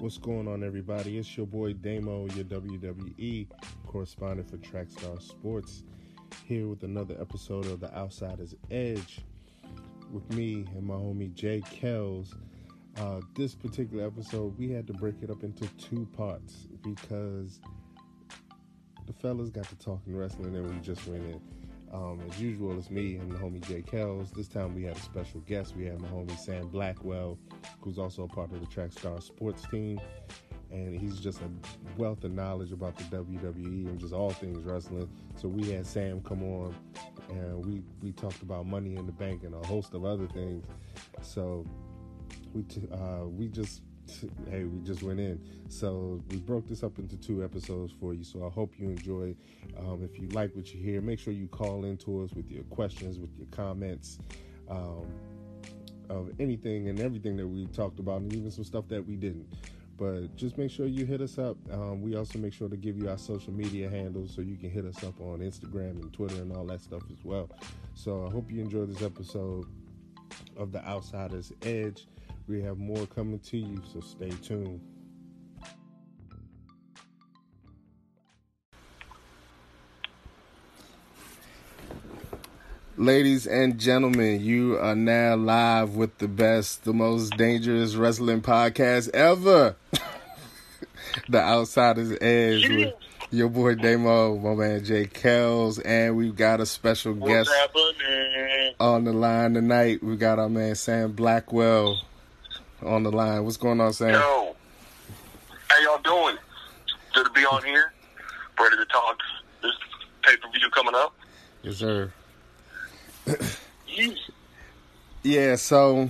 What's going on, everybody? It's your boy Damo, your WWE correspondent for Trackstar Sports, here with another episode of The Outsider's Edge with me and my homie Jay Kells. Uh, this particular episode, we had to break it up into two parts because the fellas got to talking wrestling and we just went in. Um, as usual, it's me and the homie Jay Kells. This time we had a special guest. We had my homie Sam Blackwell, who's also a part of the Trackstar Sports team. And he's just a wealth of knowledge about the WWE and just all things wrestling. So we had Sam come on and we, we talked about money in the bank and a host of other things. So we, t- uh, we just hey, we just went in. So we broke this up into two episodes for you. So I hope you enjoy. Um, if you like what you hear, make sure you call into us with your questions, with your comments. Um, of anything and everything that we talked about, and even some stuff that we didn't. But just make sure you hit us up. Um, we also make sure to give you our social media handles so you can hit us up on Instagram and Twitter and all that stuff as well. So I hope you enjoy this episode of The Outsider's Edge. We have more coming to you, so stay tuned. Ladies and gentlemen, you are now live with the best, the most dangerous wrestling podcast ever. the Outsider's Edge with your boy Damo, my man Jay Kells, and we've got a special guest happening? on the line tonight. We got our man Sam Blackwell on the line. What's going on, Sam? Yo, how y'all doing? Good to be on here. Ready to talk this pay per view coming up? Yes, sir. Yeah, so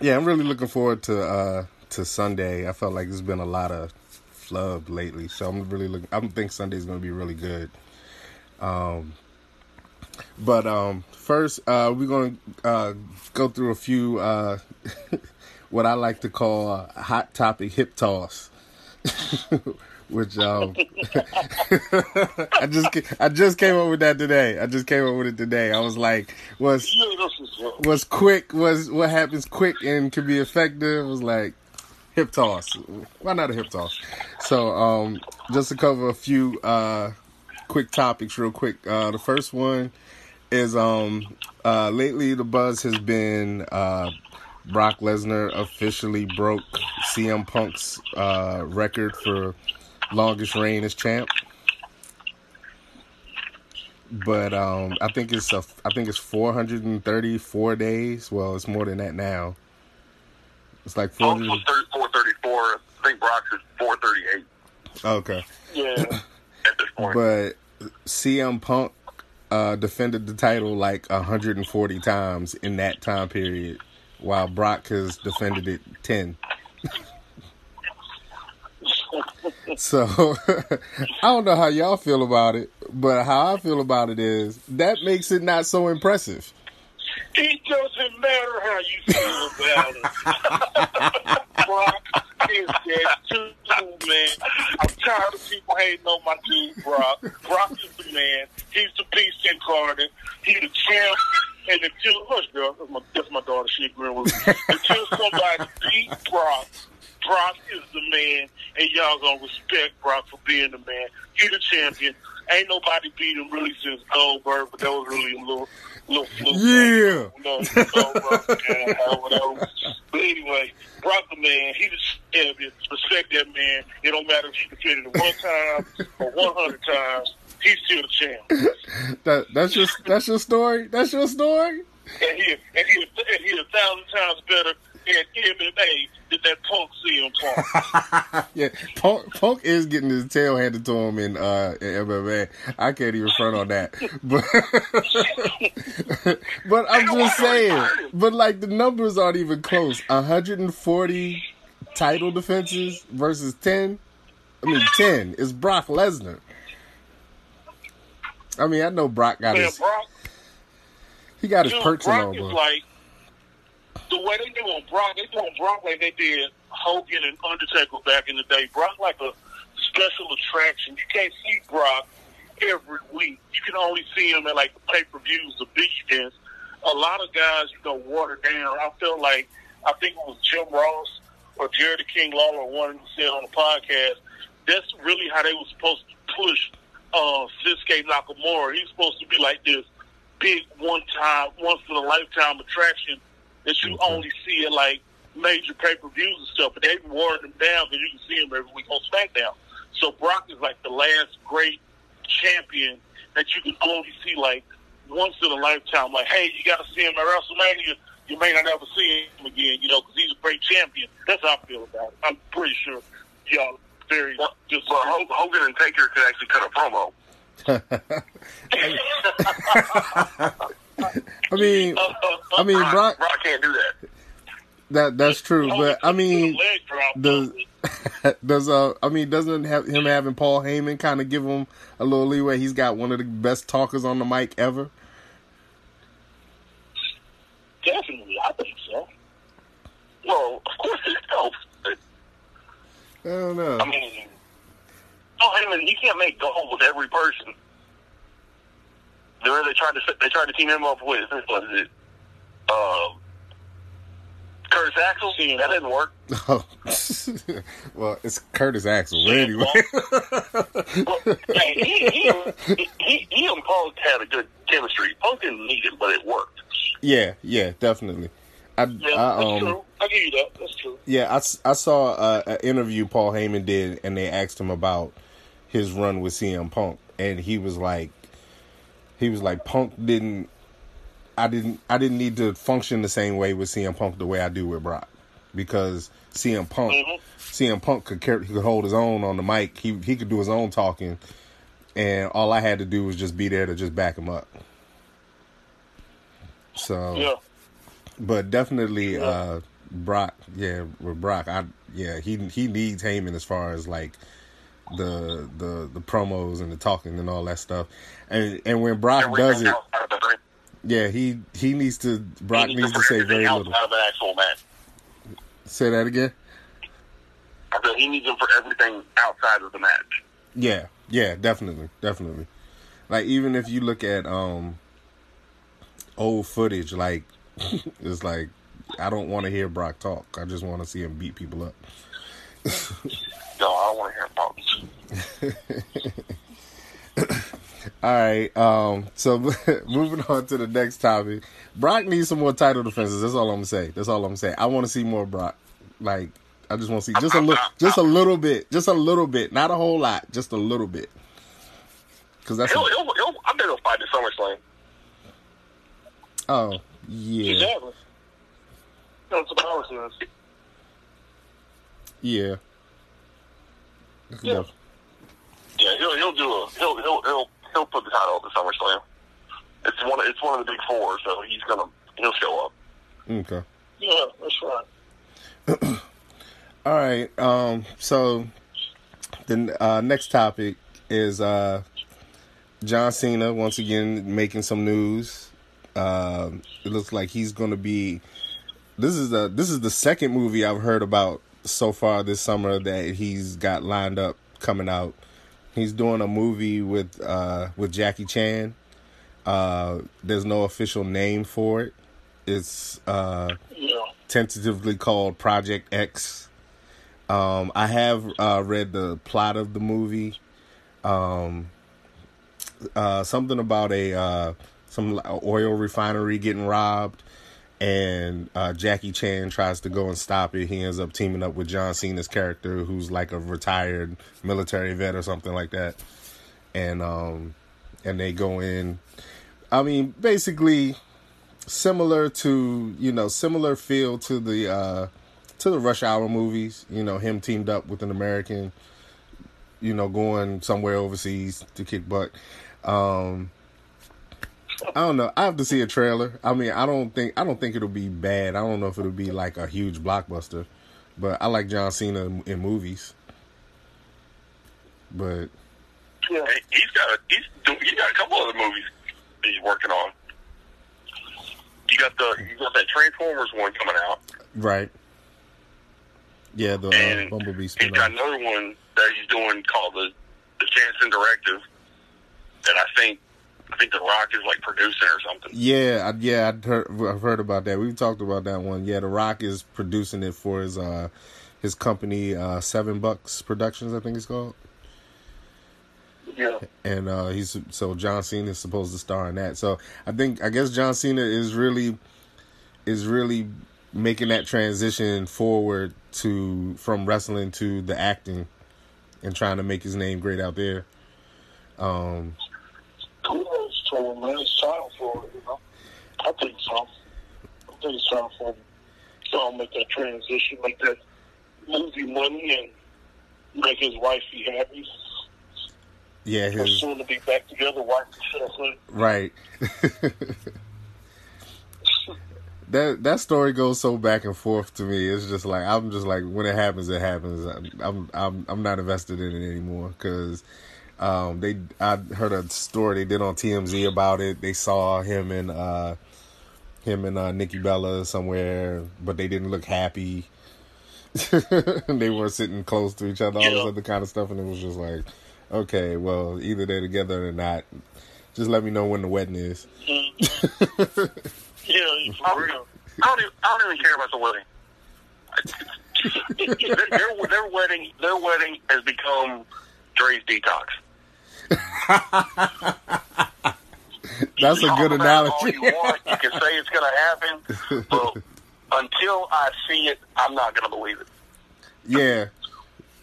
yeah, I'm really looking forward to uh to Sunday. I felt like there's been a lot of flub lately, so I'm really looking. I think Sunday's gonna be really good. Um, but um, first uh, we're gonna uh go through a few uh what I like to call a hot topic hip toss. Which um, I just I just came up with that today. I just came up with it today. I was like, what's Yeah, this is uh, was quick was what happens quick and can be effective was like hip toss why not a hip toss so um just to cover a few uh quick topics real quick uh the first one is um uh lately the buzz has been uh Brock Lesnar officially broke CM Punk's uh record for longest reign as champ but um, I think it's a, I think it's 434 days. Well, it's more than that now. It's like 400. 434. I think Brock's is 438. Okay, Yeah. At this point. but CM Punk uh, defended the title like 140 times in that time period, while Brock has defended it 10. So I don't know how y'all feel about it, but how I feel about it is that makes it not so impressive. It doesn't matter how you feel about it. Brock is that dude, man. I'm tired of people hating on my dude, Brock. Brock is the man. He's the beast incarnate. He's the champ. And until, hush, girl, that's my, that's my daughter. She agreeing with me. Until somebody beat Brock, Brock is the man, and y'all gonna respect Brock for being the man. He the champion. Ain't nobody beat him really since Goldberg, but that was really a little, little fluke. Yeah. No, Goldberg, whatever. But anyway, Brock the man. He the champion. Respect that man. It don't matter if he defended it one time or one hundred times. He's still the champ. That that's your that's your story. That's your story. And he and he and he a thousand times better at MMA than that punk CM Punk. yeah, Punk, Punk is getting his tail handed to him in uh in MMA. I can't even front on that, but but I'm just saying. But like the numbers aren't even close. 140 title defenses versus 10. I mean 10 is Brock Lesnar. I mean I know Brock got his Brock, he got his dude, perks Brock on, is like the way they do on Brock. They do on Brock like they did Hogan and Undertaker back in the day. Brock like a special attraction. You can't see Brock every week. You can only see him at like the pay per views, the big events. A lot of guys, you know, water down. I feel like I think it was Jim Ross or Jerry the King Lawler wanted to say on the podcast, that's really how they were supposed to push uh, Shinsuke Nakamura. He's supposed to be like this big one time, once in a lifetime attraction that you Okay. only see at like major pay per views and stuff. But they watered him down because you can see him every week on SmackDown. So Brock is like the last great champion that you can only see like once in a lifetime. Like, hey, you got to see him at WrestleMania. You may not ever see him again, you know, because he's a great champion. That's how I feel about it. I'm pretty sure y'all very But, just. but Hog- Hogan and Taker could actually cut a promo. I mean, I mean, Brock, Brock. Brock can't do that. That that's true, but I mean, does does uh, I mean, doesn't have him having Paul Heyman kind of give him a little leeway? He's got one of the best talkers on the mic ever. definitely, I think so. Well, of course it helps. But, I don't know. I mean, oh, Heyman, he can't make gold with every person. They they tried to they tried to team him up with was it? Uh, Curtis Axel. That didn't work. well, it's Curtis Axel but anyway. Well, hey, he, he, he, he and Punk had a good chemistry. Punk didn't need it, but it worked. yeah, yeah, definitely. I, Yeah, I, that's um, true. I give you that. Yeah, I, I saw uh, an interview Paul Heyman did, and they asked him about his run with CM Punk, and he was like, he was like, Punk didn't, I didn't, I didn't need to function the same way with CM Punk the way I do with Brock, because CM Punk, Mhm. CM Punk could he could hold his own on the mic, he he could do his own talking, and all I had to do was just be there to just back him up. So Yeah. but definitely uh Brock, yeah, with Brock, I yeah, he he needs Heyman as far as like the the the promos and the talking and all that stuff. And and when Brock does it, outside of the ring. yeah, he he needs to Brock He needs to for say very little. of an actual match. Say that again? I said he needs him for everything outside of the match. Yeah, yeah, definitely, definitely. Like even if you look at um old footage, like it's like I don't want to hear Brock talk. I just want to see him beat people up. No, I want to hear talk. All right. Um. So moving on to the next topic, Brock needs some more title defenses. That's all I'm gonna say. That's all I'm saying. I want to see more Brock. Like I just want to see just a little, just a little bit, just a little bit, not a whole lot, just a little bit. Because that's He'll, he'll, he'll, I bet he'll fight at SummerSlam. oh yeah Exactly. That's what I was saying. yeah. Yeah. Yeah, he'll he'll do a he'll he'll he'll he'll put the title up at SummerSlam. It's one it's one of the big four, so he's gonna he'll show up. Okay. Yeah, that's right. All right. Um. So the uh, next topic is uh, John Cena once again making some news. Uh, it looks like he's going to be. This is the this is the second movie I've heard about so far this summer that he's got lined up coming out. He's doing a movie with uh, with Jackie Chan. Uh, there's no official name for it. It's uh, tentatively called Project X. Um, I have uh, read the plot of the movie. Um, uh, something about a uh, some oil refinery getting robbed, and uh, Jackie Chan tries to go and stop it. He ends up teaming up with John Cena's character, who's like a retired military vet or something like that, and um, and they go in. I mean, basically similar to you know similar feel to the uh to the rush hour movies you know him teamed up with an american you know going somewhere overseas to kick butt um i don't know i have to see a trailer i mean i don't think i don't think it'll be bad i don't know if it'll be like a huge blockbuster but i like john cena in, in movies but Yeah. Hey, He's got a, he's do- he got a couple other movies that he's working on. You got the you got that Transformers one coming out, right yeah the uh, and bumblebee he's got another one that he's doing called the the Janson Directive. That I think I think The Rock is like producing or something. Yeah, yeah, I'd heard, I've heard about that. We've talked about that one. Yeah, The Rock is producing it for his uh his company, uh, Seven Bucks Productions, I think it's called. Yeah. and uh he's so John Cena is supposed to star in that. So I think I guess John Cena is really is really making that transition forward to from wrestling to the acting and trying to make his name great out there. Um To him, man. It's time for it, you know. I think so. I think it's time for him. So I'll make that transition, make that movie money, and make his wifey happy. yeah, his soon to be back together, wife and right. that that story goes so back and forth to me. It's just like I'm just like when it happens, it happens. I'm I'm I'm not invested in it anymore because um, they I heard a story they did on TMZ about it. They saw him and uh, him and uh, Nikki Bella somewhere, but they didn't look happy. they weren't sitting close to each other, all this other kind of stuff, and it was just like, okay, well, either they're together or not. Just let me know when the wedding is. Yeah, for real. I don't even, I don't even care about the wedding. their, their, their wedding, their wedding has become Dre's detox. That's a good analogy. you want. You can say it's going to happen, but until I see it, I'm not going to believe it. Yeah,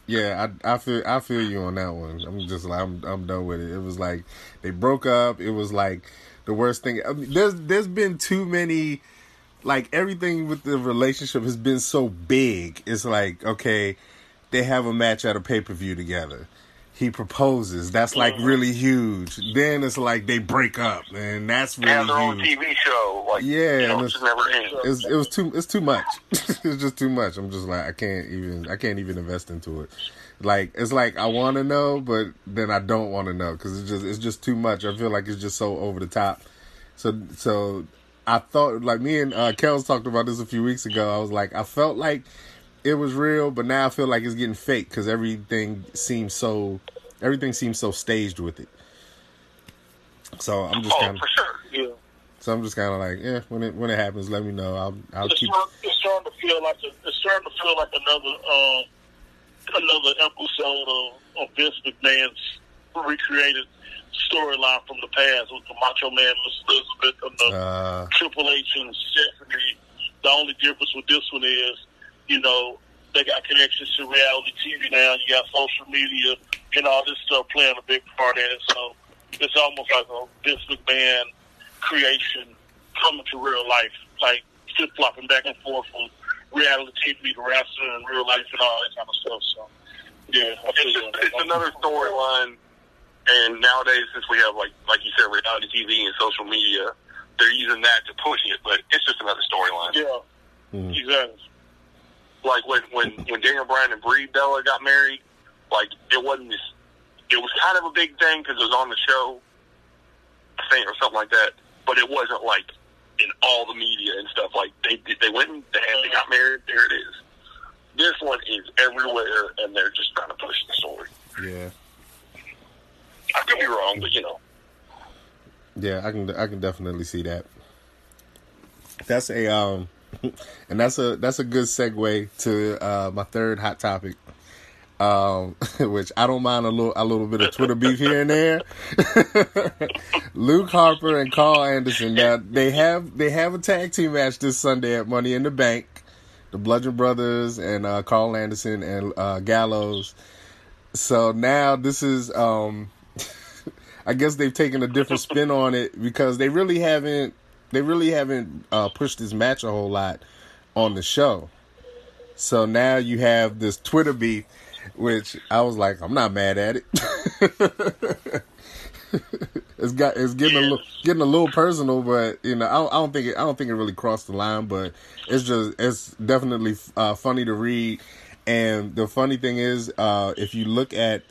yeah, I I feel I feel you on that one. I'm just like I'm I'm done with it. It was like they broke up. It was like the worst thing. I mean, there's there's been too many. Like everything with the relationship has been so big. It's like okay, they have a match at a pay per view together. He proposes. That's like really huge. Then it's like they break up, and that's They have their really own. TV show. Like, Yeah, you know, it's- just never ends. It's, it was too. It's too much. it's just too much. I'm just like I can't even. I can't even invest into it. Like it's like I want to know, but then I don't want to know because it's just it's just too much. I feel like it's just so over the top. So so I thought like me and uh, Kels talked about this a few weeks ago. I was like I felt like it was real, but now I feel like it's getting fake because everything seems so everything seems so staged with it. So I'm just Oh, kind of sure. Yeah. so I'm just kind of like, yeah, when it when it happens, let me know. I'll I'll It's, keep. start, it's starting to feel like a, it's starting to feel like another um, another episode of, of Vince McMahon's recreated storyline from the past with the Macho Man, Miss Elizabeth, and the Uh, Triple H and Stephanie. The only difference with this one is, you know, they got connections to reality TV now. You got social media and all this stuff playing a big part in it. So it's almost like a Vince McMahon creation coming to real life, like flip flopping back and forth from reality TV to wrestling and real life and all that kind of stuff. So yeah, it's just it's another storyline. And nowadays, since we have like like you said, reality TV and social media, they're using that to push it. But it's just another storyline. Yeah, Mhm. exactly. Like when when when Daniel Bryan and Brie Bella got married, like it wasn't this. It was kind of a big thing because it was on the show, I think, or something like that. But it wasn't like in all the media and stuff. Like they they went and they, they got married. There it is. This one is everywhere, and they're just trying to push the story. yeah, I could be wrong, but you know. yeah, I can I can definitely see that. That's a um, and that's a that's a good segue to uh my third hot topic. Um, which I don't mind a little a little bit of Twitter beef here and there. Luke Harper and Karl Anderson. Now they have they have a tag team match this Sunday at Money in the Bank. The Bludgeon Brothers and uh, Karl Anderson and uh, Gallows. So now this is um I guess they've taken a different spin on it because they really haven't they really haven't uh, pushed this match a whole lot on the show. So now you have this Twitter beef, which I was like, I'm not mad at it. it's got it's getting a little getting a little personal, but you know I don't, I don't think it I don't think it really crossed the line, but it's just it's definitely uh, funny to read. And the funny thing is, uh, if you look at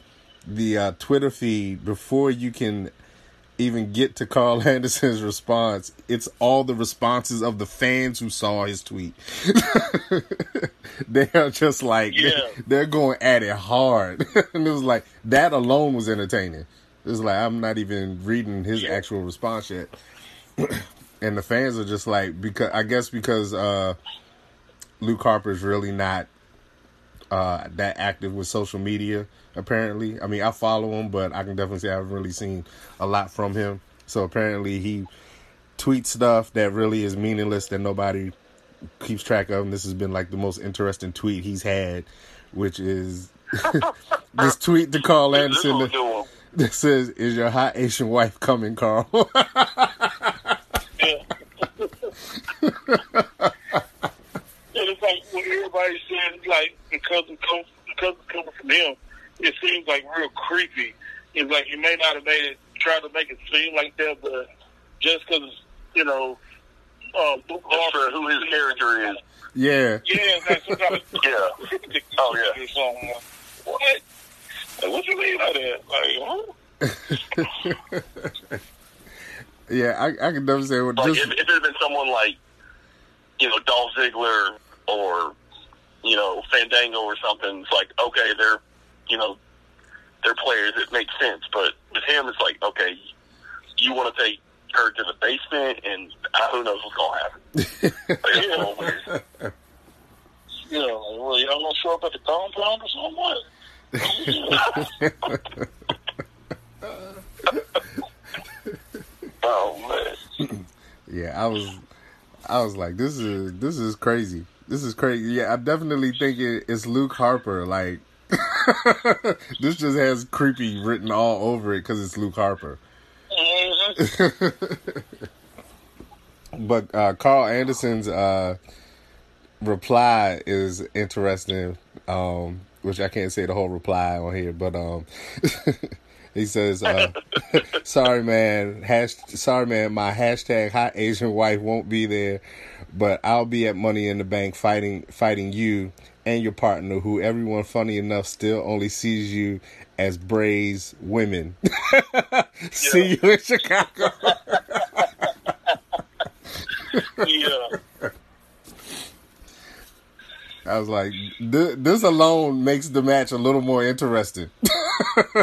the uh, Twitter feed before you can even get to Karl Anderson's response, it's all the responses of the fans who saw his tweet. they are just like Yeah. they're going at it hard, and it was like that alone was entertaining. It was like I'm not even reading his actual response yet, and the fans are just like because I guess because uh, Luke Harper's really not uh, that active with social media. Apparently, I mean, I follow him, but I can definitely say I haven't really seen a lot from him. So apparently, he tweets stuff that really is meaningless that nobody keeps track of. And this has been like the most interesting tweet he's had, which is this tweet to Karl Anderson that, that says, "Is your hot Asian wife coming, Karl?" Yeah. and it's like what everybody's saying, like because it comes because it's coming from him, it seems like real creepy. It's like you may not have made it try to make it seem like that, but just because you know, um, Luke Just for Harper, who his character is. yeah, yeah, that's some kind of Yeah. Oh, yeah. or something. What? Like, what you mean by that? Like, huh? yeah. I I can definitely say what Like just if, if it had been someone like, you know, Dolph Ziggler or, you know, Fandango or something, it's like, okay, they're, you know, they're players. It makes sense. But with him, it's like, okay, you want to take her to the basement, and uh, who knows what's going to happen. Like, it's a weird. You know, like, well, y'all gonna show up at the compound or something? Oh, man. Yeah, I was, I was like, this is this is crazy. This is crazy. Yeah, I'm definitely think it, it's Luke Harper. Like, this just has creepy written all over it because it's Luke Harper. But uh, Karl Anderson's uh, reply is interesting, um, which I can't say the whole reply on here, but um, he says, uh, "Sorry, man. Hash- sorry, man. My hashtag hot Asian wife won't be there, but I'll be at Money in the Bank fighting fighting you and your partner, who everyone funny enough still only sees you." As Bray's women. See you in Chicago. yeah. I was like, "Th- this alone makes the match a little more interesting. Yeah,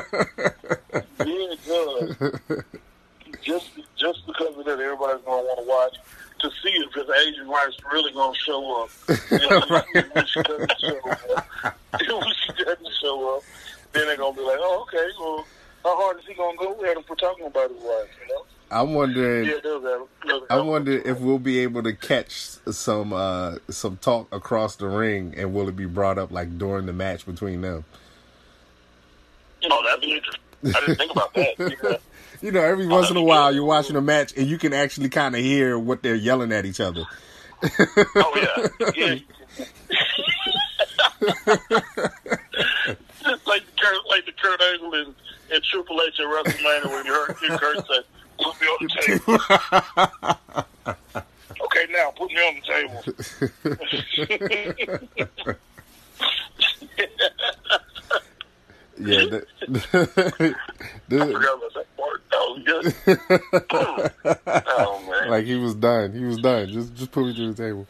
it does. just just because of that, everybody's gonna want to watch to see if this Asian wife's really gonna show up. And when she doesn't show up, when she doesn't show up, then they're gonna be like, "Oh, okay. Well, how hard is he gonna go at him for talking about his wife?" You know? I'm wondering. Yeah, it it I wonder if we'll be able to catch some uh some talk across the ring, and will it be brought up like during the match between them? Oh, that'd be interesting. I didn't think about that. You know, every once in a uh, while you're watching a match and you can actually kind of hear what they're yelling at each other. Oh, yeah. Yeah. like the Kurt, like the Kurt Angle and, and Triple H at WrestleMania when you heard Kurt say, "Put me on the table." okay, now put me on the table. Yeah, I forgot about that part. That was good. oh, man. like he was done. He was done. Just just put me through the table.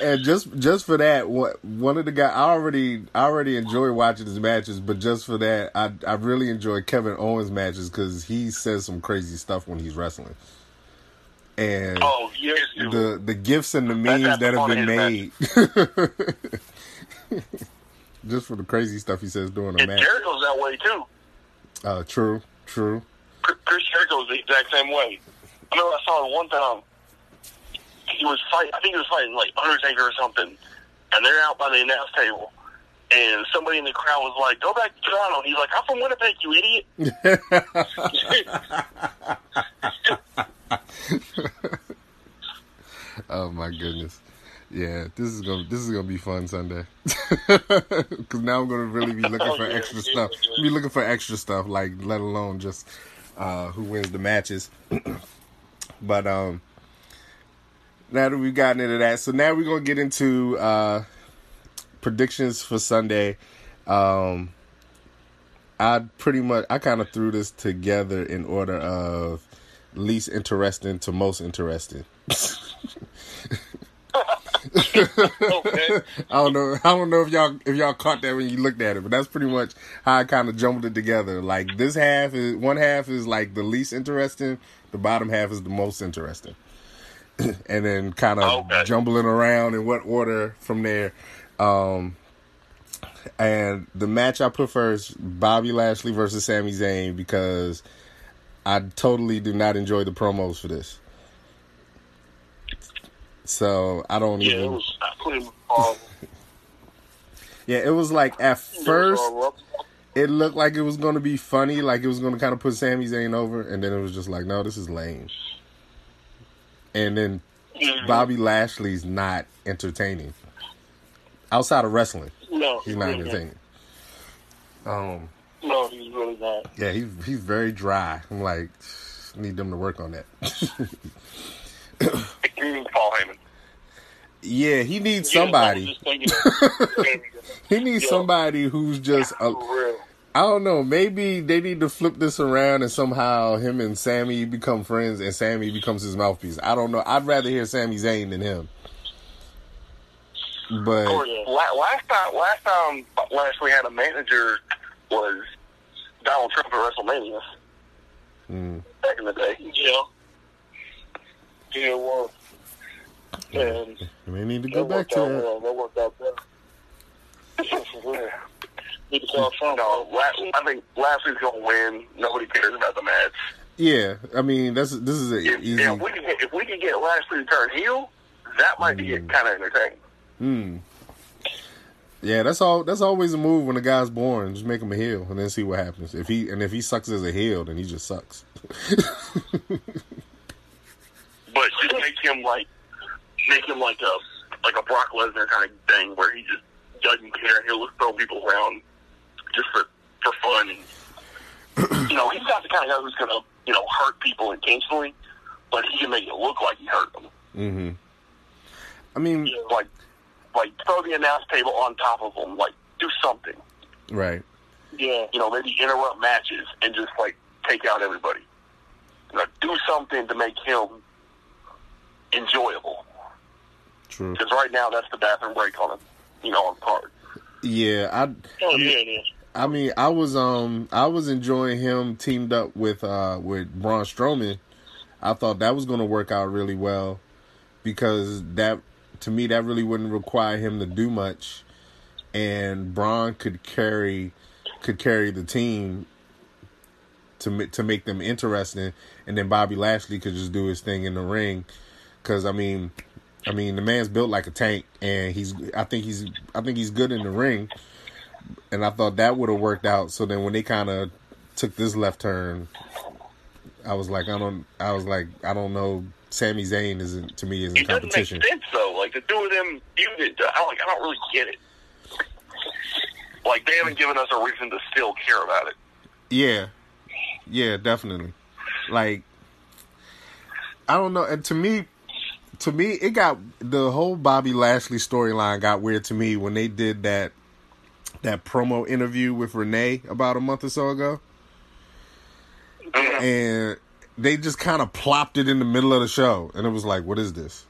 And just just for that, what one of the guys I already I already enjoy watching his matches, but just for that, I I really enjoy Kevin Owens matches because he says some crazy stuff when he's wrestling, and oh, yes, the the gifts and the memes that have been made, just for the crazy stuff he says during the And match. Jericho's that way, too. Uh, true, true. Chris Jericho's the exact same way. I remember I saw him one time. He was fighting. I think he was fighting like Undertaker or something, and they're out by the announce table. And somebody in the crowd was like, "Go back to Toronto." He's like, "I'm from Winnipeg, you idiot." Oh my goodness. Yeah, this is gonna this is gonna be fun Sunday. Because now I'm gonna really be looking Oh, for yeah, extra yeah, stuff. yeah. Be looking for extra stuff, like let alone just uh, who wins the matches. but um, now that we've gotten into that, so now we're gonna get into uh, predictions for Sunday. Um, I pretty much I kind of threw this together in order of least interesting to most interesting. okay. I don't know. I don't know if y'all if y'all caught that when you looked at it, but that's pretty much how I kind of jumbled it together. Like this half is one half is like the least interesting, the bottom half is the most interesting. and then kind of Okay. jumbling around in what order from there. Um, and the match I put first, Bobby Lashley versus Sami Zayn, because I totally do not enjoy the promos for this. So I don't Yeah, even. it was yeah, it was like at first it looked like it was going to be funny, like it was going to kind of put Sami Zayn over, and then it was just like, no, this is lame. And then. Bobby Lashley's not entertaining. Outside of wrestling, No, he's not really entertaining. Um, No, he's really not. yeah, he's he's very dry. I'm like, need them to work on that. Paul Heyman. yeah, he needs Yeah, somebody. was just thinking that. He needs Yeah. somebody who's just. A, For real. I don't know. Maybe they need to flip this around and somehow him and Sami become friends and Sami becomes his mouthpiece. I don't know. I'd rather hear Sami Zayn than him. But yeah. La- last time, last time Lashley had a manager was Donald Trump at WrestleMania mm, back in the day. Yeah. Yeah, it was. And we need to go back to out that. well. That worked out better. Need to call Trump. No, La- I think Lashley's gonna win. Nobody cares about the match. Yeah, I mean that's this is a If, easy. yeah, if we can get if we can get Lashley to turn heel, that might be Mm. kind of entertaining. Mm. Yeah, that's all. That's always a move when a guy's born. Just make him a heel and then see what happens. If he and if he sucks as a heel, then he just sucks. But just make him like make him like a like a Brock Lesnar kind of thing where he just doesn't care. And he'll throw people around just for for fun. And, you know, he's not the kind of guy who's gonna you know hurt people intentionally, but he can make it look like he hurt them. hmm I mean, Like like throw the announce table on top of them. Like do something. right? Yeah. You know, maybe interrupt matches and just like take out everybody. You know, do something to make him enjoyable. True. Because right now that's the bathroom break on him. you know on card. Yeah, I. Oh, I mean, yeah, it is. I mean, I was um I was enjoying him teamed up with uh with Braun Strowman. I thought that was going to work out really well because that to me that really wouldn't require him to do much, and Braun could carry could carry the team to to make them interesting, and then Bobby Lashley could just do his thing in the ring. Because I mean, I mean the man's built like a tank, and he's I think he's I think he's good in the ring and I thought that would have worked out. So then when they kind of took this left turn, I was like, I don't, I was like, I don't know. Sami Zayn isn't to me isn't It doesn't make sense though. Like the two of them feuded. I like. I don't really get it. Like they haven't given us a reason to still care about it. Yeah, yeah, definitely. Like, I don't know. And to me, to me, it got the whole Bobby Lashley storyline got weird to me when they did that that promo interview with Renee about a month or so ago. Mm-hmm. and they just kind of plopped it in the middle of the show, and it was like, "What is this?"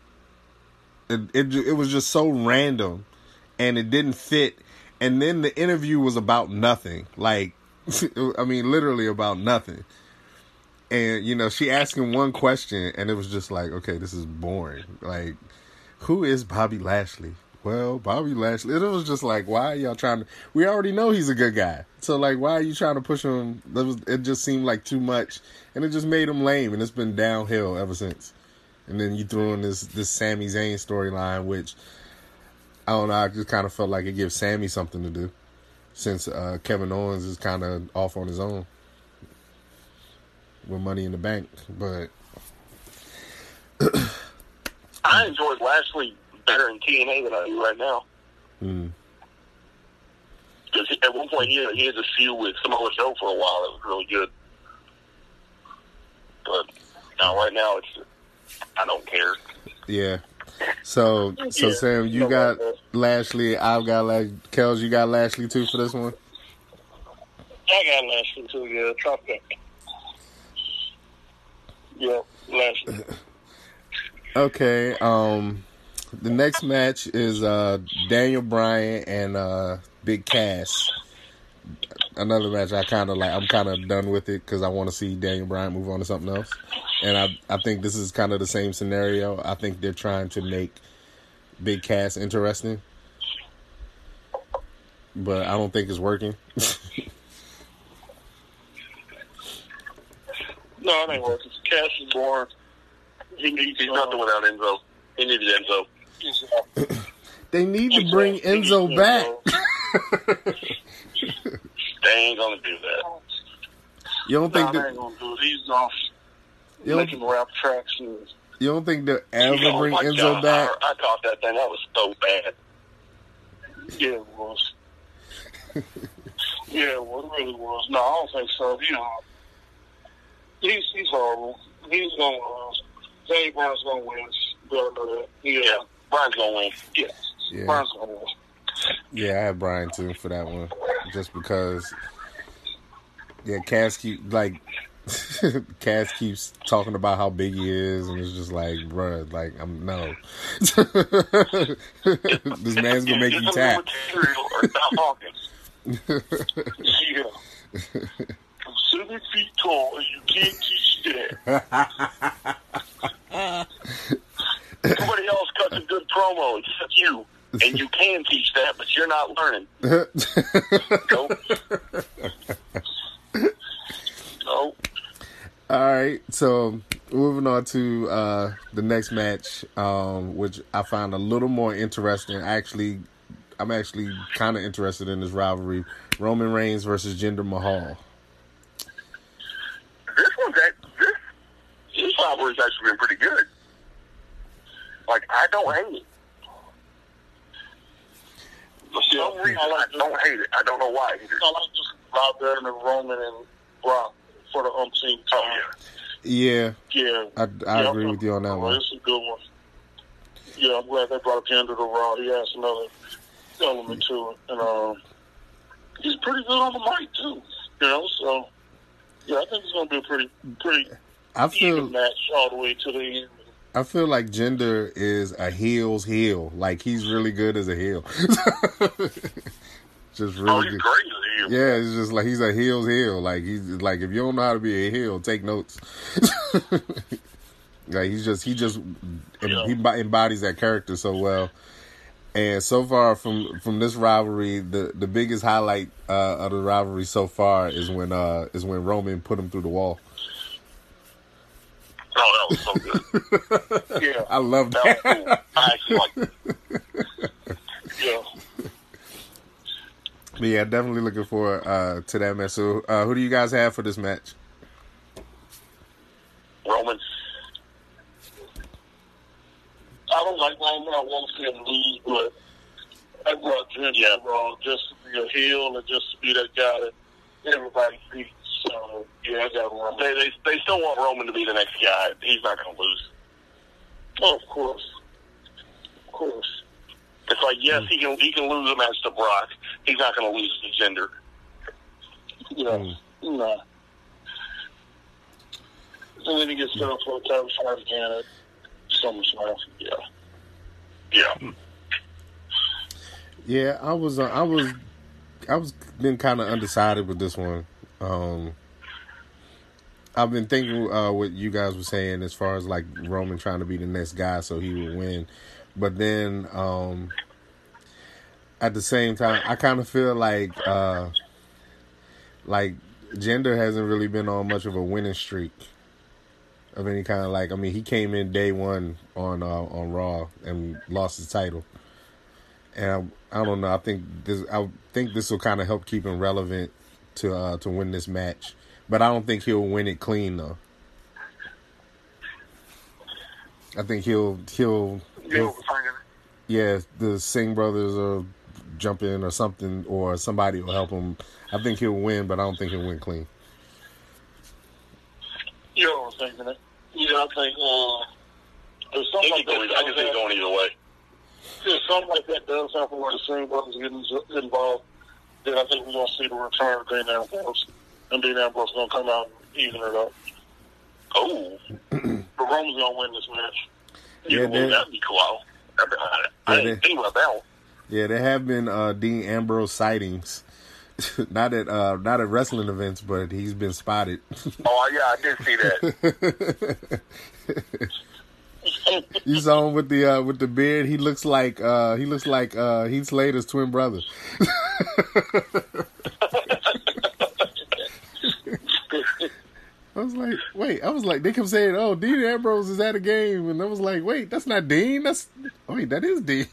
It it it was just so random, and it didn't fit. And then the interview was about nothing. Like, I mean, literally about nothing. And you know, she asked him one question, and it was just like, "Okay, this is boring." Like, who is Bobby Lashley? Well, Bobby Lashley. It was just like, why y'all trying to? We already know he's a good guy. So like, why are you trying to push him? That was. It just seemed like too much, and it just made him lame. And it's been downhill ever since. And then you threw in this this Sami Zayn storyline, which I don't know. I just kind of felt like it gives Sami something to do, since uh, Kevin Owens is kind of off on his own with Money in the Bank. But I enjoyed Lashley better in TNA than I do right now. mm, Because at one point he had, he had a feud with Samoa Joe for a while that was really good. But now, right now, it's I don't care. yeah. So so Yeah, Sam, you no got. Lashley. I've got like Kels. You got Lashley too for this one. I got Lashley too, yeah. Yeah, Lashley. Okay. Um, the next match is uh Daniel Bryan and uh Big Cass. Another match I kind of like. I'm kind of done with it because I want to see Daniel Bryan move on to something else, and I I think this is kind of the same scenario. I think they're trying to make Big Cass interesting, but I don't think it's working. No, it ain't working. Cass is born. He needs He's nothing without Enzo. He needed Enzo. They need to bring Enzo back. They ain't gonna do that. You don't think they that ain't gonna do it. He's off you don't, making rap tracks. And, you don't think they'll ever Oh bring Enzo God, back? I, I caught that thing. That was so bad. yeah, it was. yeah, well, it really was. No, I don't think so. You uh, know, he's he's horrible. He's gonna uh, lose. Dave Brown's gonna win. You gotta know that. Yeah. Yeah, Bryan's gonna win. Yes. Yeah. Bryan's gonna win. Yeah, I had Bryan too for that one, just because. Yeah, Cass keep like. Cass keeps talking about how big he is, and it's just like, bruh, like I'm no. this man's gonna make you tap. material or stop talking. Yeah. I'm seven feet tall, and you can't teach that. Everybody else cuts a good promo except you. And you can teach that, but you're not learning. Nope. nope. All right, so moving on to uh, the next match, um, which I find a little more interesting. Actually, I'm actually kind of interested in this rivalry: Roman Reigns versus Jinder Mahal. This one's that this this rivalry's actually been pretty good. Like I don't hate it. For some reason, I don't hate it. I don't know why. either. I like just out there and Roman and Brock for the umpteenth Oh time. yeah. Yeah. Yeah, I, I Yeah, agree with you on that well, one. It's a good one. Yeah, I'm glad they brought Jinder to Raw. He has another element to it, and um, he's pretty good on the mic too. You know, so yeah, I think it's going to be a pretty pretty I even feel match all the way to the end. I feel like Jinder is a heel's heel. Like he's really good as a heel. just Oh, really he's good. great as a heel. Yeah, it's just like he's a heel's heel. Like he's like if you don't know how to be a heel, take notes. like he's just he just Yeah. he embodies that character so well. And so far from from this rivalry, the the biggest highlight uh, of the rivalry so far is when uh is when Roman put him through the wall. Oh, that was so good. Yeah, I love That that. was cool. I actually like it. yeah. But yeah, definitely looking forward uh, to that match. So, uh, who do you guys have for this match? Roman. I don't like Roman. I want to see him lose, but I brought Jinder Yeah. to Raw just to be a heel and just to be that guy that everybody beats. So yeah, I got Roman. They, they they still want Roman to be the next guy. He's not going to lose. Oh, of course, of course. It's like yes, he can he can lose a match to Brock. He's not going to lose to Jinder. Yeah, Mm. no. And then he gets set up for a title fight again at SummerSlam. Yeah. Yeah. Yeah, I was, uh, I was, I was been kind of undecided with this one. Um, I've been thinking uh, what you guys were saying as far as like Roman trying to be the next guy so he would win, but then um, at the same time, I kind of feel like uh, like Jinder hasn't really been on much of a winning streak of any kind. Like, I mean, he came in day one on uh, on Raw and lost his title, and I, I don't know. I think this. I think this will kind of help keep him relevant to uh, to win this match, but I don't think he'll win it clean though. I think he'll he'll, Yeah, he'll yeah, the Singh brothers will jump in or something, or somebody will help him. I think he'll win, but I don't think he'll win clean. Yeah, I was thinking it. Yeah, I think uh, there's He something could like that. I can see it going either way. If something like that does happen where the Singh brothers get involved, then I think we're going to see the return of Dean Ambrose. And Dean Ambrose is going to come out and even it up. Oh, But Roman's going to win this match. Yeah, well, that'd be cool. That'd be, I, I Yeah, didn't think about that one. Yeah, there have been uh, Dean Ambrose sightings not at uh not at wrestling events, but he's been spotted. Oh yeah, I did see that. you saw him with the uh with the beard. He looks like uh he looks like uh Heath Slater's twin brother. I was like, wait. I was like, they kept saying, "Oh, Dean Ambrose is at a game," and I was like, wait, that's not Dean. That's wait, that is Dean.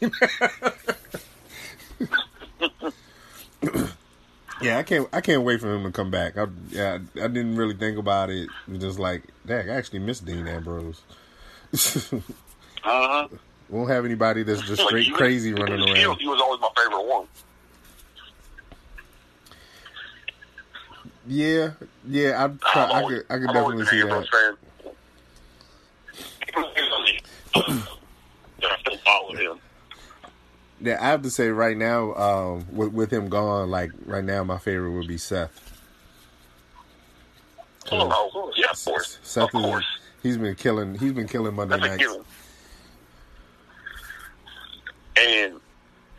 yeah, I can't. I can't wait for him to come back. I, yeah, I didn't really think about it. Just like, dang, I actually miss Dean Ambrose. uh huh. Won't have anybody that's just straight Like, crazy was- running he was- around. He was always my favorite one. Yeah, yeah, I try, I always- could I could I'm definitely see that. fan. I still follow him. Yeah, I have to say right now, um, with with him gone, like right now, my favorite would be Seth. Oh, yeah, of course. Seth of is course. He's been killing he's been killing Monday That's nights. And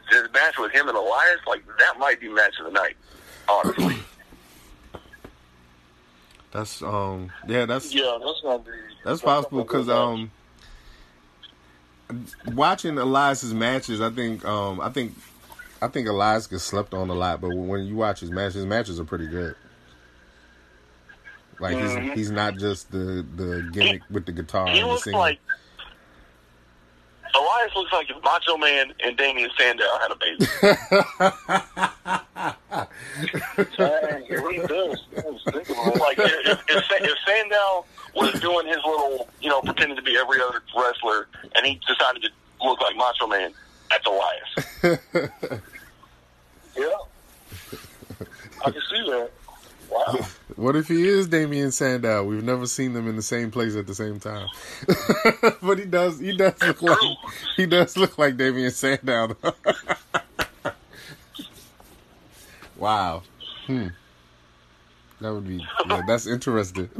this match with him and Elias, like that might be match of the night. Honestly, That's um yeah that's Yeah, that's gonna be. that's possible because um watching Elias's matches, I think um I think I think Elias gets slept on a lot, but when you watch his matches, his matches are pretty good. Like Mhm. he's he's not just the the gimmick with the guitar he and the looks singing. like Elias looks like if Macho Man and Damien Sandow had a baby. Dang, it really does. I was thinking about like if, if, if Sandow was doing his little, you know, pretending to be every other wrestler, and he decided to look like Macho Man, that's Elias. Yeah. I can see that. Wow. What if he is Damien Sandow? We've never seen them in the same place at the same time. but he does he does look like he does look like Damien Sandow. wow. Hmm. That would be yeah, that's interesting.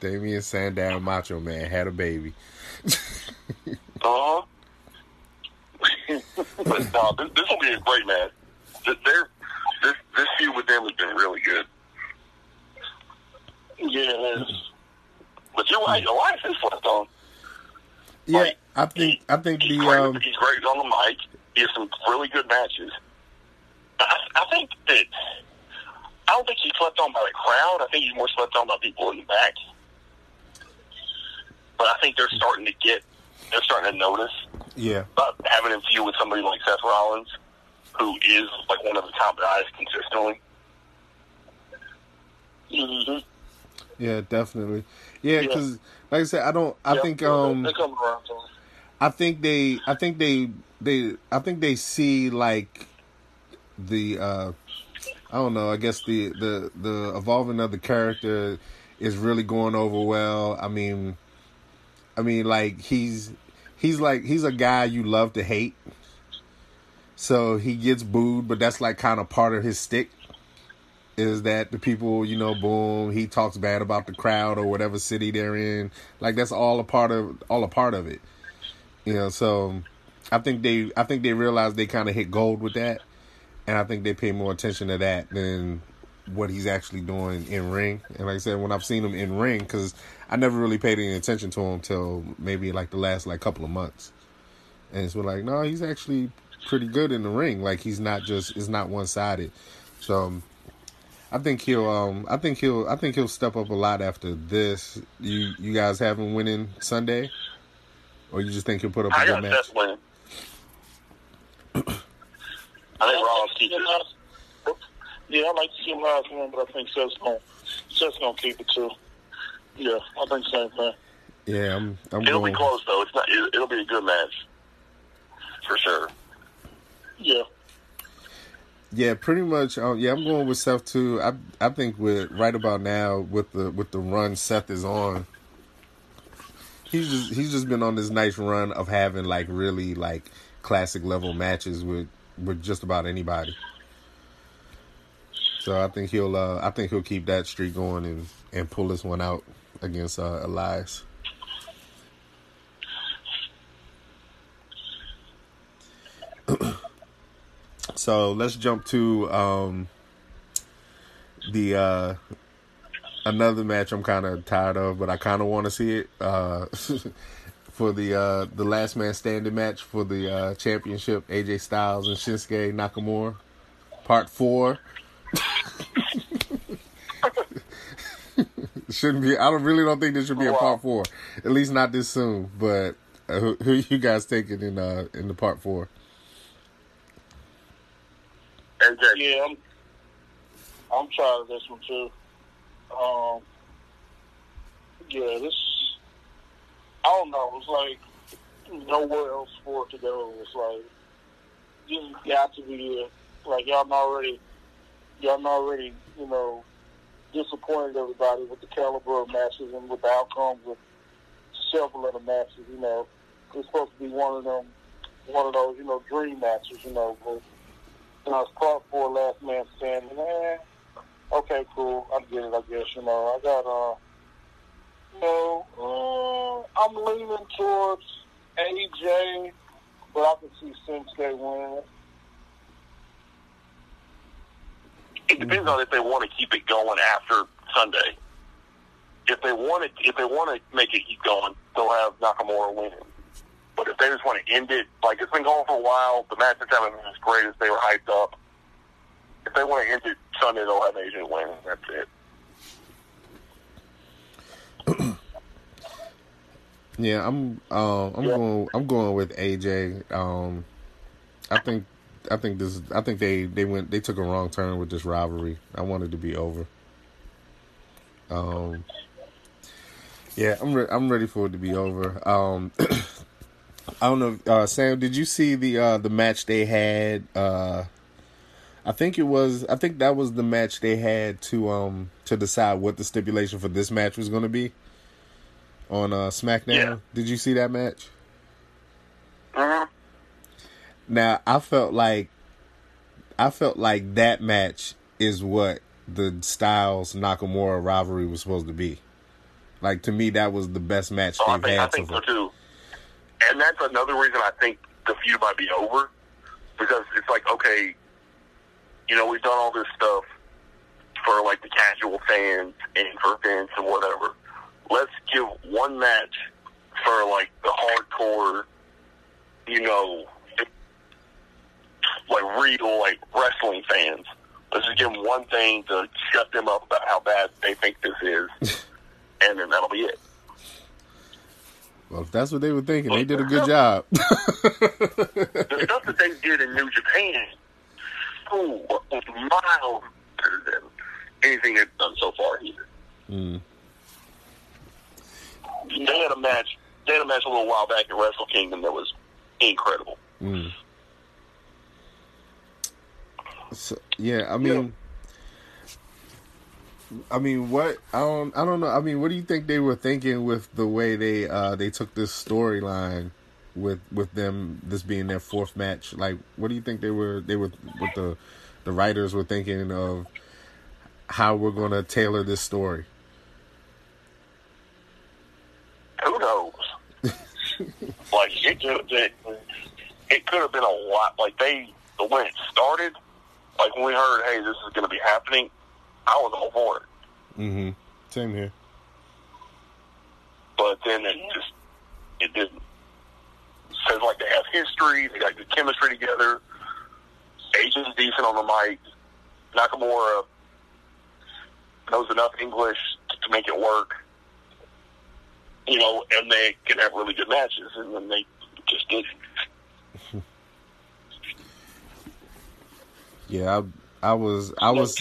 Damien Sandow Macho Man had a baby. Uh huh. but no, this, this will be a great match. They're- this feud with them has been really good. Yeah. But you're right, Elias is slept on. Yeah, Like, I think I think He's the great. um he's great on the mic. He has some really good matches. I, I think that I don't think he's slept on by the crowd. I think he's more slept on by people in the back. But I think they're starting to get they're starting to notice yeah. about having him feud with somebody like Seth Rollins, who is like one of the top guys consistently. Mm-hmm. Yeah, definitely. Yeah, Yeah. because like I said, I don't. I yeah, think yeah, um, they're coming around. I think they, I think they, they, I think they see like the, uh I don't know. I guess the the the evolving of the character is really going over well. I mean, I mean, like he's he's like he's a guy you love to hate. So he gets booed, but that's like kind of part of his stick. Is that the people, you know, boom, he talks bad about the crowd or whatever city they're in. Like that's all a part of all a part of it. You know, so I think they I think they realize they kind of hit gold with that, and I think they pay more attention to that than what he's actually doing in ring. And like I said, when I've seen him in ring, because I never really paid any attention to him till maybe like the last like couple of months, and it's been like, no, he's actually pretty good in the ring. Like he's not just it's not one sided. So I think he'll um I think he'll I think he'll step up a lot after this. You you guys have him winning Sunday, or you just think he'll put up a I good got match? Seth winning. I think Rollins keeps it. Yeah, I like to see him last one, but I think Seth's gonna Seth's gonna keep it too. Yeah, I think same thing. Yeah, I'm I'm It'll going. be close though. It's not. It'll be a good match for sure. Yeah. Yeah, pretty much. Um, yeah, I'm going with Seth too. I I think with right about now with the with the run Seth is on. He's just he's just been on this nice run of having like really like classic level matches with with just about anybody. So I think he'll uh I think he'll keep that streak going and and pull this one out against uh Elias. So let's jump to um, the uh, another match I'm kind of tired of, but I kind of want to see it uh, for the uh, the last man standing match for the uh, championship. AJ Styles and Shinsuke Nakamura, part four. Shouldn't be. I don't really don't think this should be a part four. At least not this soon. But uh, who, who you guys taking in uh in the part four? Exactly. Yeah, I'm. I'm of this one too. Um. Yeah, this. I don't know. It's like nowhere else for it to go. It's like this got to be it. Like y'all already, y'all already, you know, disappointed everybody with the caliber of matches and with the outcomes of several of the matches. You know, it's supposed to be one of them, one of those, you know, dream matches. You know, but you know, it's part four, last man standing. Eh, okay, cool. I get it. I guess you know, I got uh, you know, uh, I'm leaning towards AJ, but I can see Shinsuke winning. It depends on if they want to keep it going after Sunday. If they want it, if they want to make it keep going, they'll have Nakamura win. But if they just want to end it, like it's been going for a while, the matches haven't been as great as they were hyped up. If they want to end it Sunday, they'll have AJ win. That's it. Yeah, I'm. Uh, I'm Yeah. going. I'm going with AJ. Um, I think. I think this. I think they they went. They took a wrong turn with this rivalry. I wanted it to be over. Um. Yeah, I'm. Re- I'm ready for it to be over. Um. I don't know, uh, Sam. Did you see the uh, the match they had? Uh, I think it was. I think that was the match they had to um to decide what the stipulation for this match was going to be on uh, SmackDown. Yeah. Did you see that match? Mm-hmm. Now I felt like I felt like that match is what the Styles Nakamura rivalry was supposed to be. Like to me, that was the best match So I they've think, had so think so far. too. And that's another reason I think the feud might be over because it's like, okay, you know, we've done all this stuff for like the casual fans and for Vince and whatever. Let's give one match for like the hardcore, you know, like real like wrestling fans. Let's just give them one thing to shut them up about how bad they think this is, and then that'll be it. Well, if that's what they were thinking, they did a good job. the stuff that they did in New Japan, oh, was miles better than anything they've done so far here. mm. They had a match. They had a match a little while back at Wrestle Kingdom that was incredible. Mm. So, yeah, I mean, I mean, what I don't, I don't know. I mean, what do you think they were thinking with the way they uh they took this storyline with with them this being their fourth match? Like, what do you think they were they were what the the writers were thinking of how we're going to tailor this story? Who knows? like it could it, it could have been a lot. Like they the when it started, like when we heard, hey, this is going to be happening, I was all for it. Mm-hmm. Same here. but then it just it didn't. Says like they have history, they got good chemistry together. AJ's decent on the mic. Nakamura knows enough English to make it work. You know, and they can have really good matches, and then they just didn't. Yeah, I, I was, I was,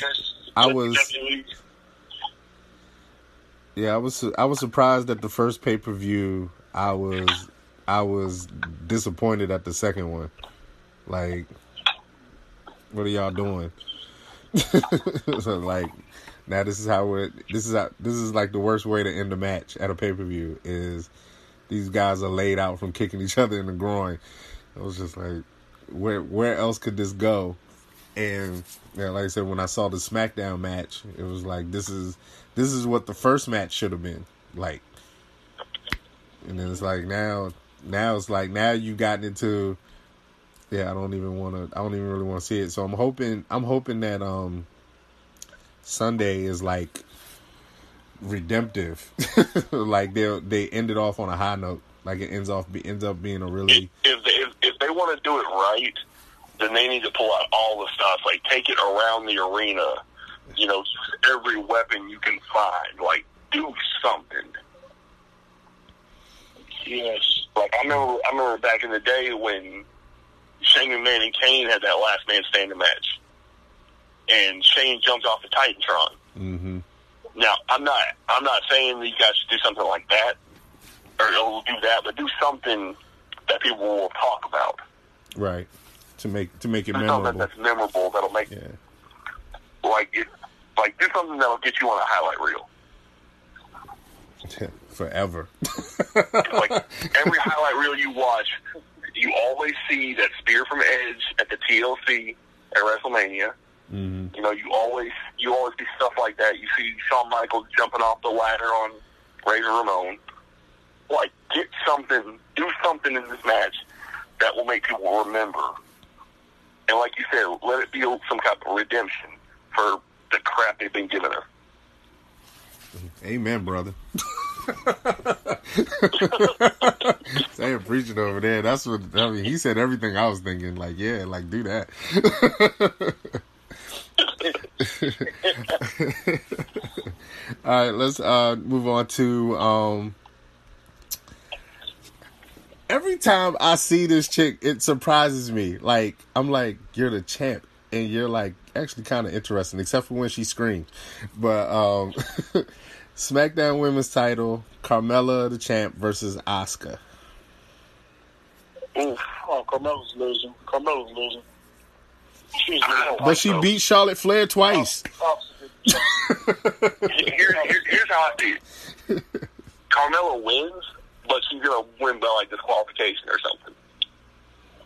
I was, yeah, I was, I was surprised at the first pay per view. I was, I was disappointed at the second one. Like, what are y'all doing? so like, now this is how it. This is how, this is like the worst way to end a match at a pay per view is these guys are laid out from kicking each other in the groin. I was just like, where where else could this go? And yeah, like I said, when I saw the SmackDown match, it was like this is this is what the first match should have been like. And then it's like now now it's like now you've gotten into Yeah, I don't even want to. I don't even really want to see it. So I'm hoping. I'm hoping that um Sunday is like redemptive. like they they ended off on a high note. Like it ends off be, ends up being a really If they, if, if they want to do it right, then they need to pull out all the stuff. Like take it around the arena. You know, every weapon you can find. Like do something. Yes. Like I remember, I remember back in the day when Shane McMahon and Kane had that last man standing match, and Shane jumped off the Titantron. hmm Now, I'm not, I'm not saying that you guys should do something like that, or do that, but do something that people will talk about. right to make to make it Do something memorable. that's memorable that'll make Yeah, like it, like do something that'll get you on a highlight reel. forever. Like every highlight reel you watch, you always see that spear from Edge at the TLC at WrestleMania. hmm You know, you always you always see stuff like that. You see Shawn Michaels jumping off the ladder on Razor Ramon. Like, get something, do something in this match that will make people remember. And like you said, let it be some kind of redemption for the crap they've been giving her. Amen, brother. Saying preaching over there. That's what I mean. He said everything I was thinking. Like, yeah, like do that. All right, let's uh move on to um. Every time I see this chick, it surprises me. Like I'm like, you're the champ, and you're like actually kind of interesting, except for when she screams. But um, SmackDown Women's Title, Carmella the champ versus Asuka. Oof. Oh, Carmella's losing. Carmella's losing. She's losing. But she beat Charlotte Flair twice. Oh, Here, here, here's how I see it. Carmella wins, but she's gonna win by like disqualification or something.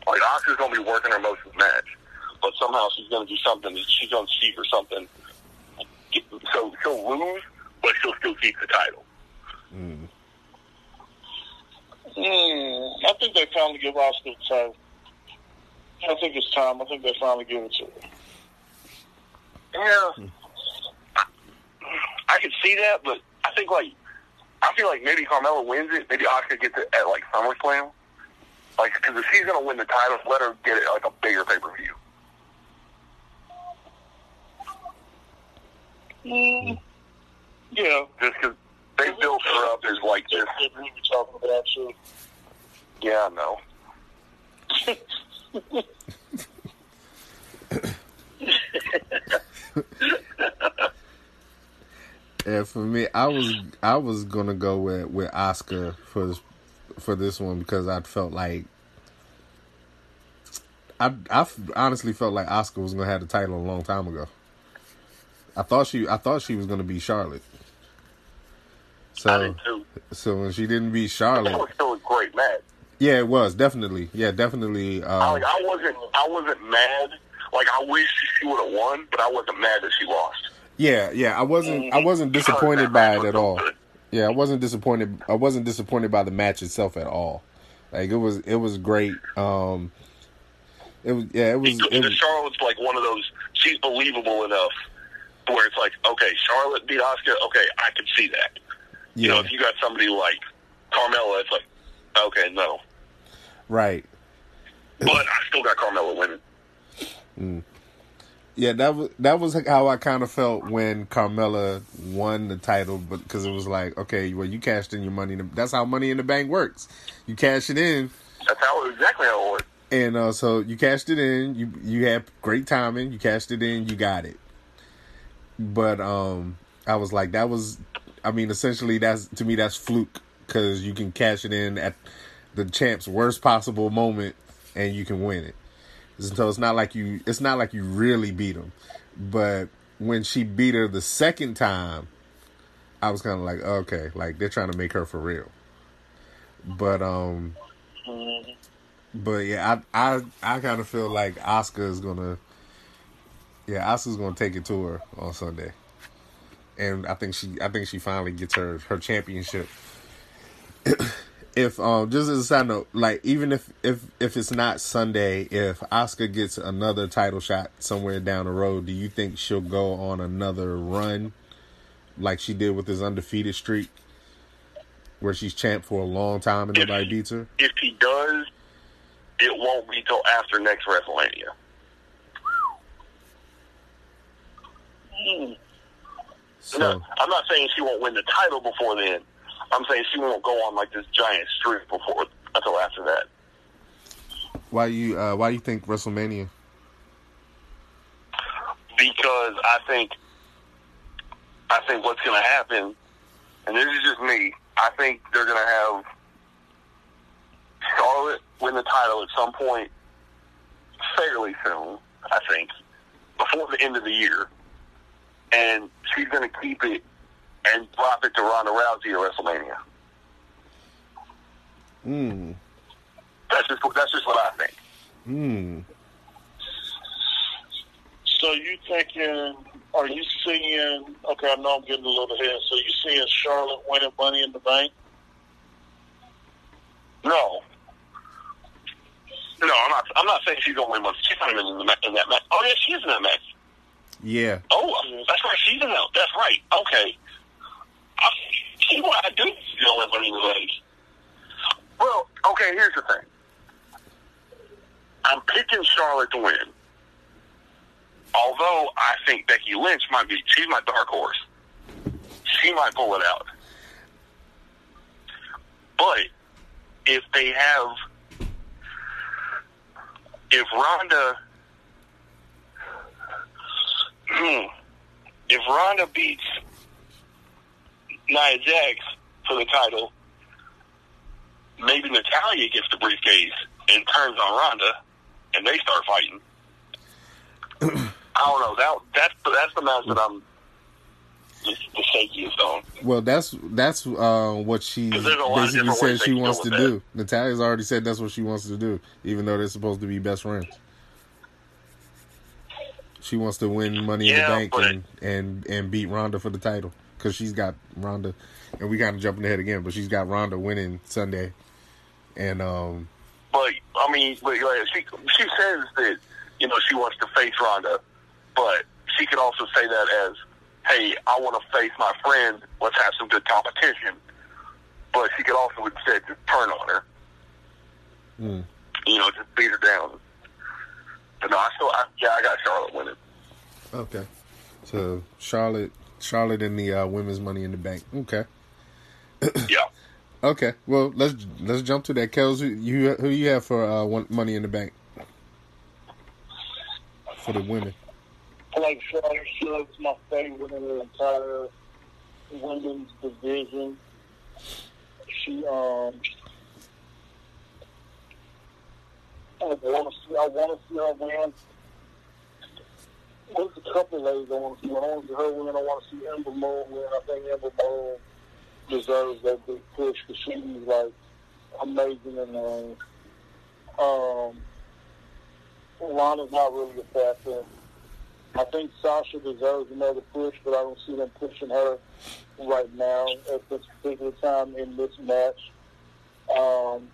Like Asuka's gonna be working her most of the match, but somehow she's gonna do something. She's gonna cheat or something. So she'll lose, but she'll still keep the title. Mm, I think they finally give Asuka the title. I think it's time. I think they finally give it to her. Yeah, I, I could see that, but I think like I feel like maybe Carmella wins it. Maybe Asuka gets it at like SummerSlam. Like, because if she's gonna win the title, let her get it at, like a bigger pay per view. Mm. Yeah. Just because they built her up as like this. That's what we were talking about, too. Yeah, I know. And for me, I was I was gonna go with with Asuka for this, for this one because I felt like I I honestly felt like Asuka was gonna have the title a long time ago. I thought she I thought she was gonna be Charlotte. I So did too. so when she didn't beat That Charlotte, was still a great match. yeah, it was definitely yeah definitely. I, Um, like, I wasn't, I wasn't mad. Like I wish she would have won, but I wasn't mad that she lost. Yeah yeah I wasn't I wasn't disappointed by it at all. Yeah, I wasn't disappointed. I wasn't disappointed by the match itself at all. Like it was, it was great. Um, it was, yeah, it was. It was Charlotte's like one of those. She's believable enough where it's like, okay, Charlotte beat Asuka. Okay, I can see that. You know, if you got somebody like Carmella, it's like, okay, no. right. But I still got Carmella winning. Yeah, that was that was how I kind of felt when Carmella won the title, but because it was like, okay, well, you cashed in your money. in the- That's how Money in the Bank works. You cash it in, That's how exactly how it works. and uh, so you cashed it in. You you had great timing. You cashed it in. You got it. But um, I was like, that was. I mean, essentially, that's to me, that's fluke because you can cash it in at the champ's worst possible moment, and you can win it. So it's not like you. It's not like you really beat him. But when she beat her the second time, I was kind of like, okay, like they're trying to make her for real. But um, but yeah, I I I kind of feel like Asuka is gonna, yeah, Asuka's gonna take it to her on Sunday, and I think she I think she finally gets her her championship. if um just as a side note, like even if if if it's not Sunday, if Asuka gets another title shot somewhere down the road, do you think she'll go on another run like she did with his undefeated streak, where she's champ for a long time and If nobody he- beats her? If he does, it won't be till after next WrestleMania. Hmm. So No, I'm not saying she won't win the title before then. I'm saying she won't go on like this giant streak before until after that. why you uh why you think WrestleMania? because I think I think what's going to happen, and this is just me. I think they're going to have Charlotte win the title at some point fairly soon. I think before the end of the year, and she's going to keep it and drop it to Ronda Rousey at WrestleMania. Hmm. That's just that's just what I think. Hmm. So you thinking? Are you seeing? Okay, I know I'm getting a little ahead. So you seeing Charlotte winning Money in the Bank? No. No, I'm not. I'm not saying she's gonna win. But she's not even in, the, ma- in that match. Oh yeah, she's in that match. Yeah. Oh, that's right. She's in that. That's right. Okay. I, see what I do. You know, the league. Well, okay. Here's the thing. I'm picking Charlotte to win. Although I think Becky Lynch might be, she's my dark horse. She might pull it out. But if they have, if Ronda Hmm. if Ronda beats Nia Jax for the title, maybe Natalya gets the briefcase and turns on Ronda, and they start fighting. I don't know. That that's that's the match that I'm the, the shakiest on. Well, that's that's uh, what she 'Cause there's a lot of basically said she wants to with do. Natalya's already said that's what she wants to do, even though they're supposed to be best friends. She wants to win Money in the Bank and, and and beat Ronda for the title because she's got Ronda, and we kind of jumping ahead again, but she's got Ronda winning Sunday, and um But I mean, but like, she she says that you know she wants to face Ronda, but she could also say that as, "Hey, I want to face my friend. Let's have some good competition." But she could also instead just turn on her, mm, you know, just beat her down. But no, I still, I, yeah, I got Charlotte winning. okay, so Charlotte Charlotte in the uh, women's Money in the Bank. Okay, Yeah. okay. Well, let's let's jump to that. Kels, who you who you have for uh, one, Money in the Bank for the women? Like Charlotte. Charlotte's my favorite in the entire women's division. She um. I want to see. I want to see her win. There's a couple ladies I want to see. I want to see her win. I want to see Ember Moon win. I think Ember Moon deserves that big push because she's like amazing in the ring. Um, Lana's not really a factor. I think Sasha deserves another push, but I don't see them pushing her right now at this particular time in this match. Um,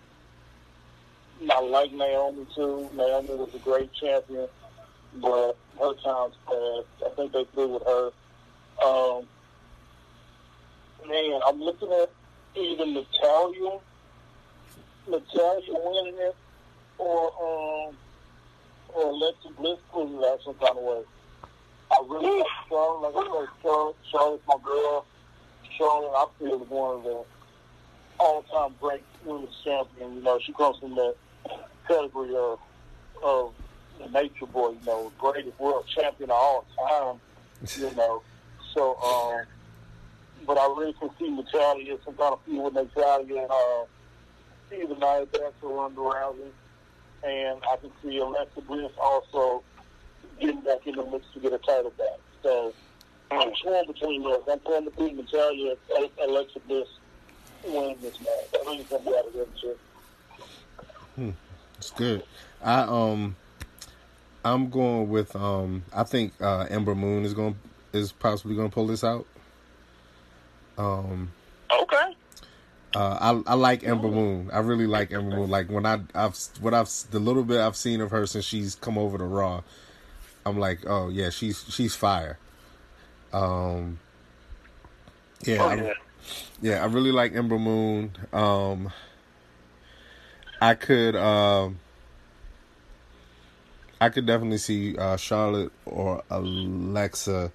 I like Naomi too. Naomi was a great champion, but her time's passed. I think they threw with her. Um, man, I'm looking at either Natalya, Natalya winning it, or um, or Alexa Bliss pulling it out some kind of way. I really like Charlotte. Like I said, Charlotte, Charlotte's my girl. Charlotte, I feel is one of the all-time great women's champions. You know, she comes from that category of of the Nature Boy. You know, greatest world champion of all time. You know, so um, but I really can see Natalya some kind of feud with Natalya and uh, either Nia Jax or Ronda Rousey, and I can see Alexa Bliss also getting back in the mix to get a title back. So I'm torn between those. I'm torn between Natalya and Alexa Bliss winning this match. I think it's gonna be out of them too. It's good. I um I'm going with um I think uh Ember Moon is going is possibly going to pull this out. Um Okay. Uh, I I like Ember Moon. I really like Ember Moon. Like when I I've what I've the little bit I've seen of her since she's come over to Raw, I'm like, oh yeah, she's she's fire. Um, yeah, Oh, I, yeah. yeah, I really like Ember Moon. Um, I could, um, I could definitely see uh, Charlotte or Alexa,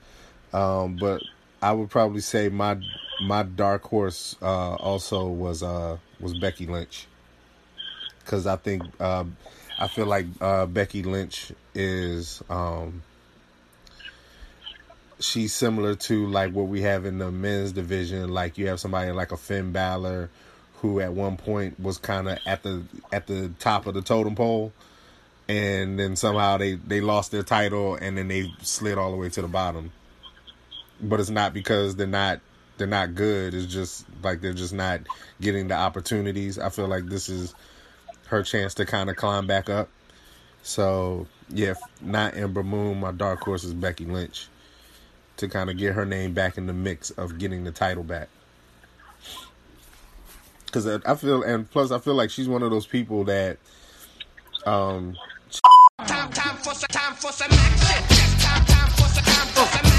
um, but I would probably say my my dark horse uh, also was uh, was Becky Lynch, because I think uh, I feel like uh, Becky Lynch is. Um, she's similar to like what we have in the men's division. Like you have somebody like a Finn Balor, who at one point was kind of at the at the top of the totem pole, and then somehow they they lost their title and then they slid all the way to the bottom. But it's not because they're not they're not good. It's just like they're just not getting the opportunities. I feel like this is her chance to kind of climb back up. So yeah, not Ember Moon. My dark horse is Becky Lynch to kind of get her name back in the mix of getting the title back. Because I feel, and plus I feel like she's one of those people that, um, Time, time for some, time for some action. Time, time for some, time for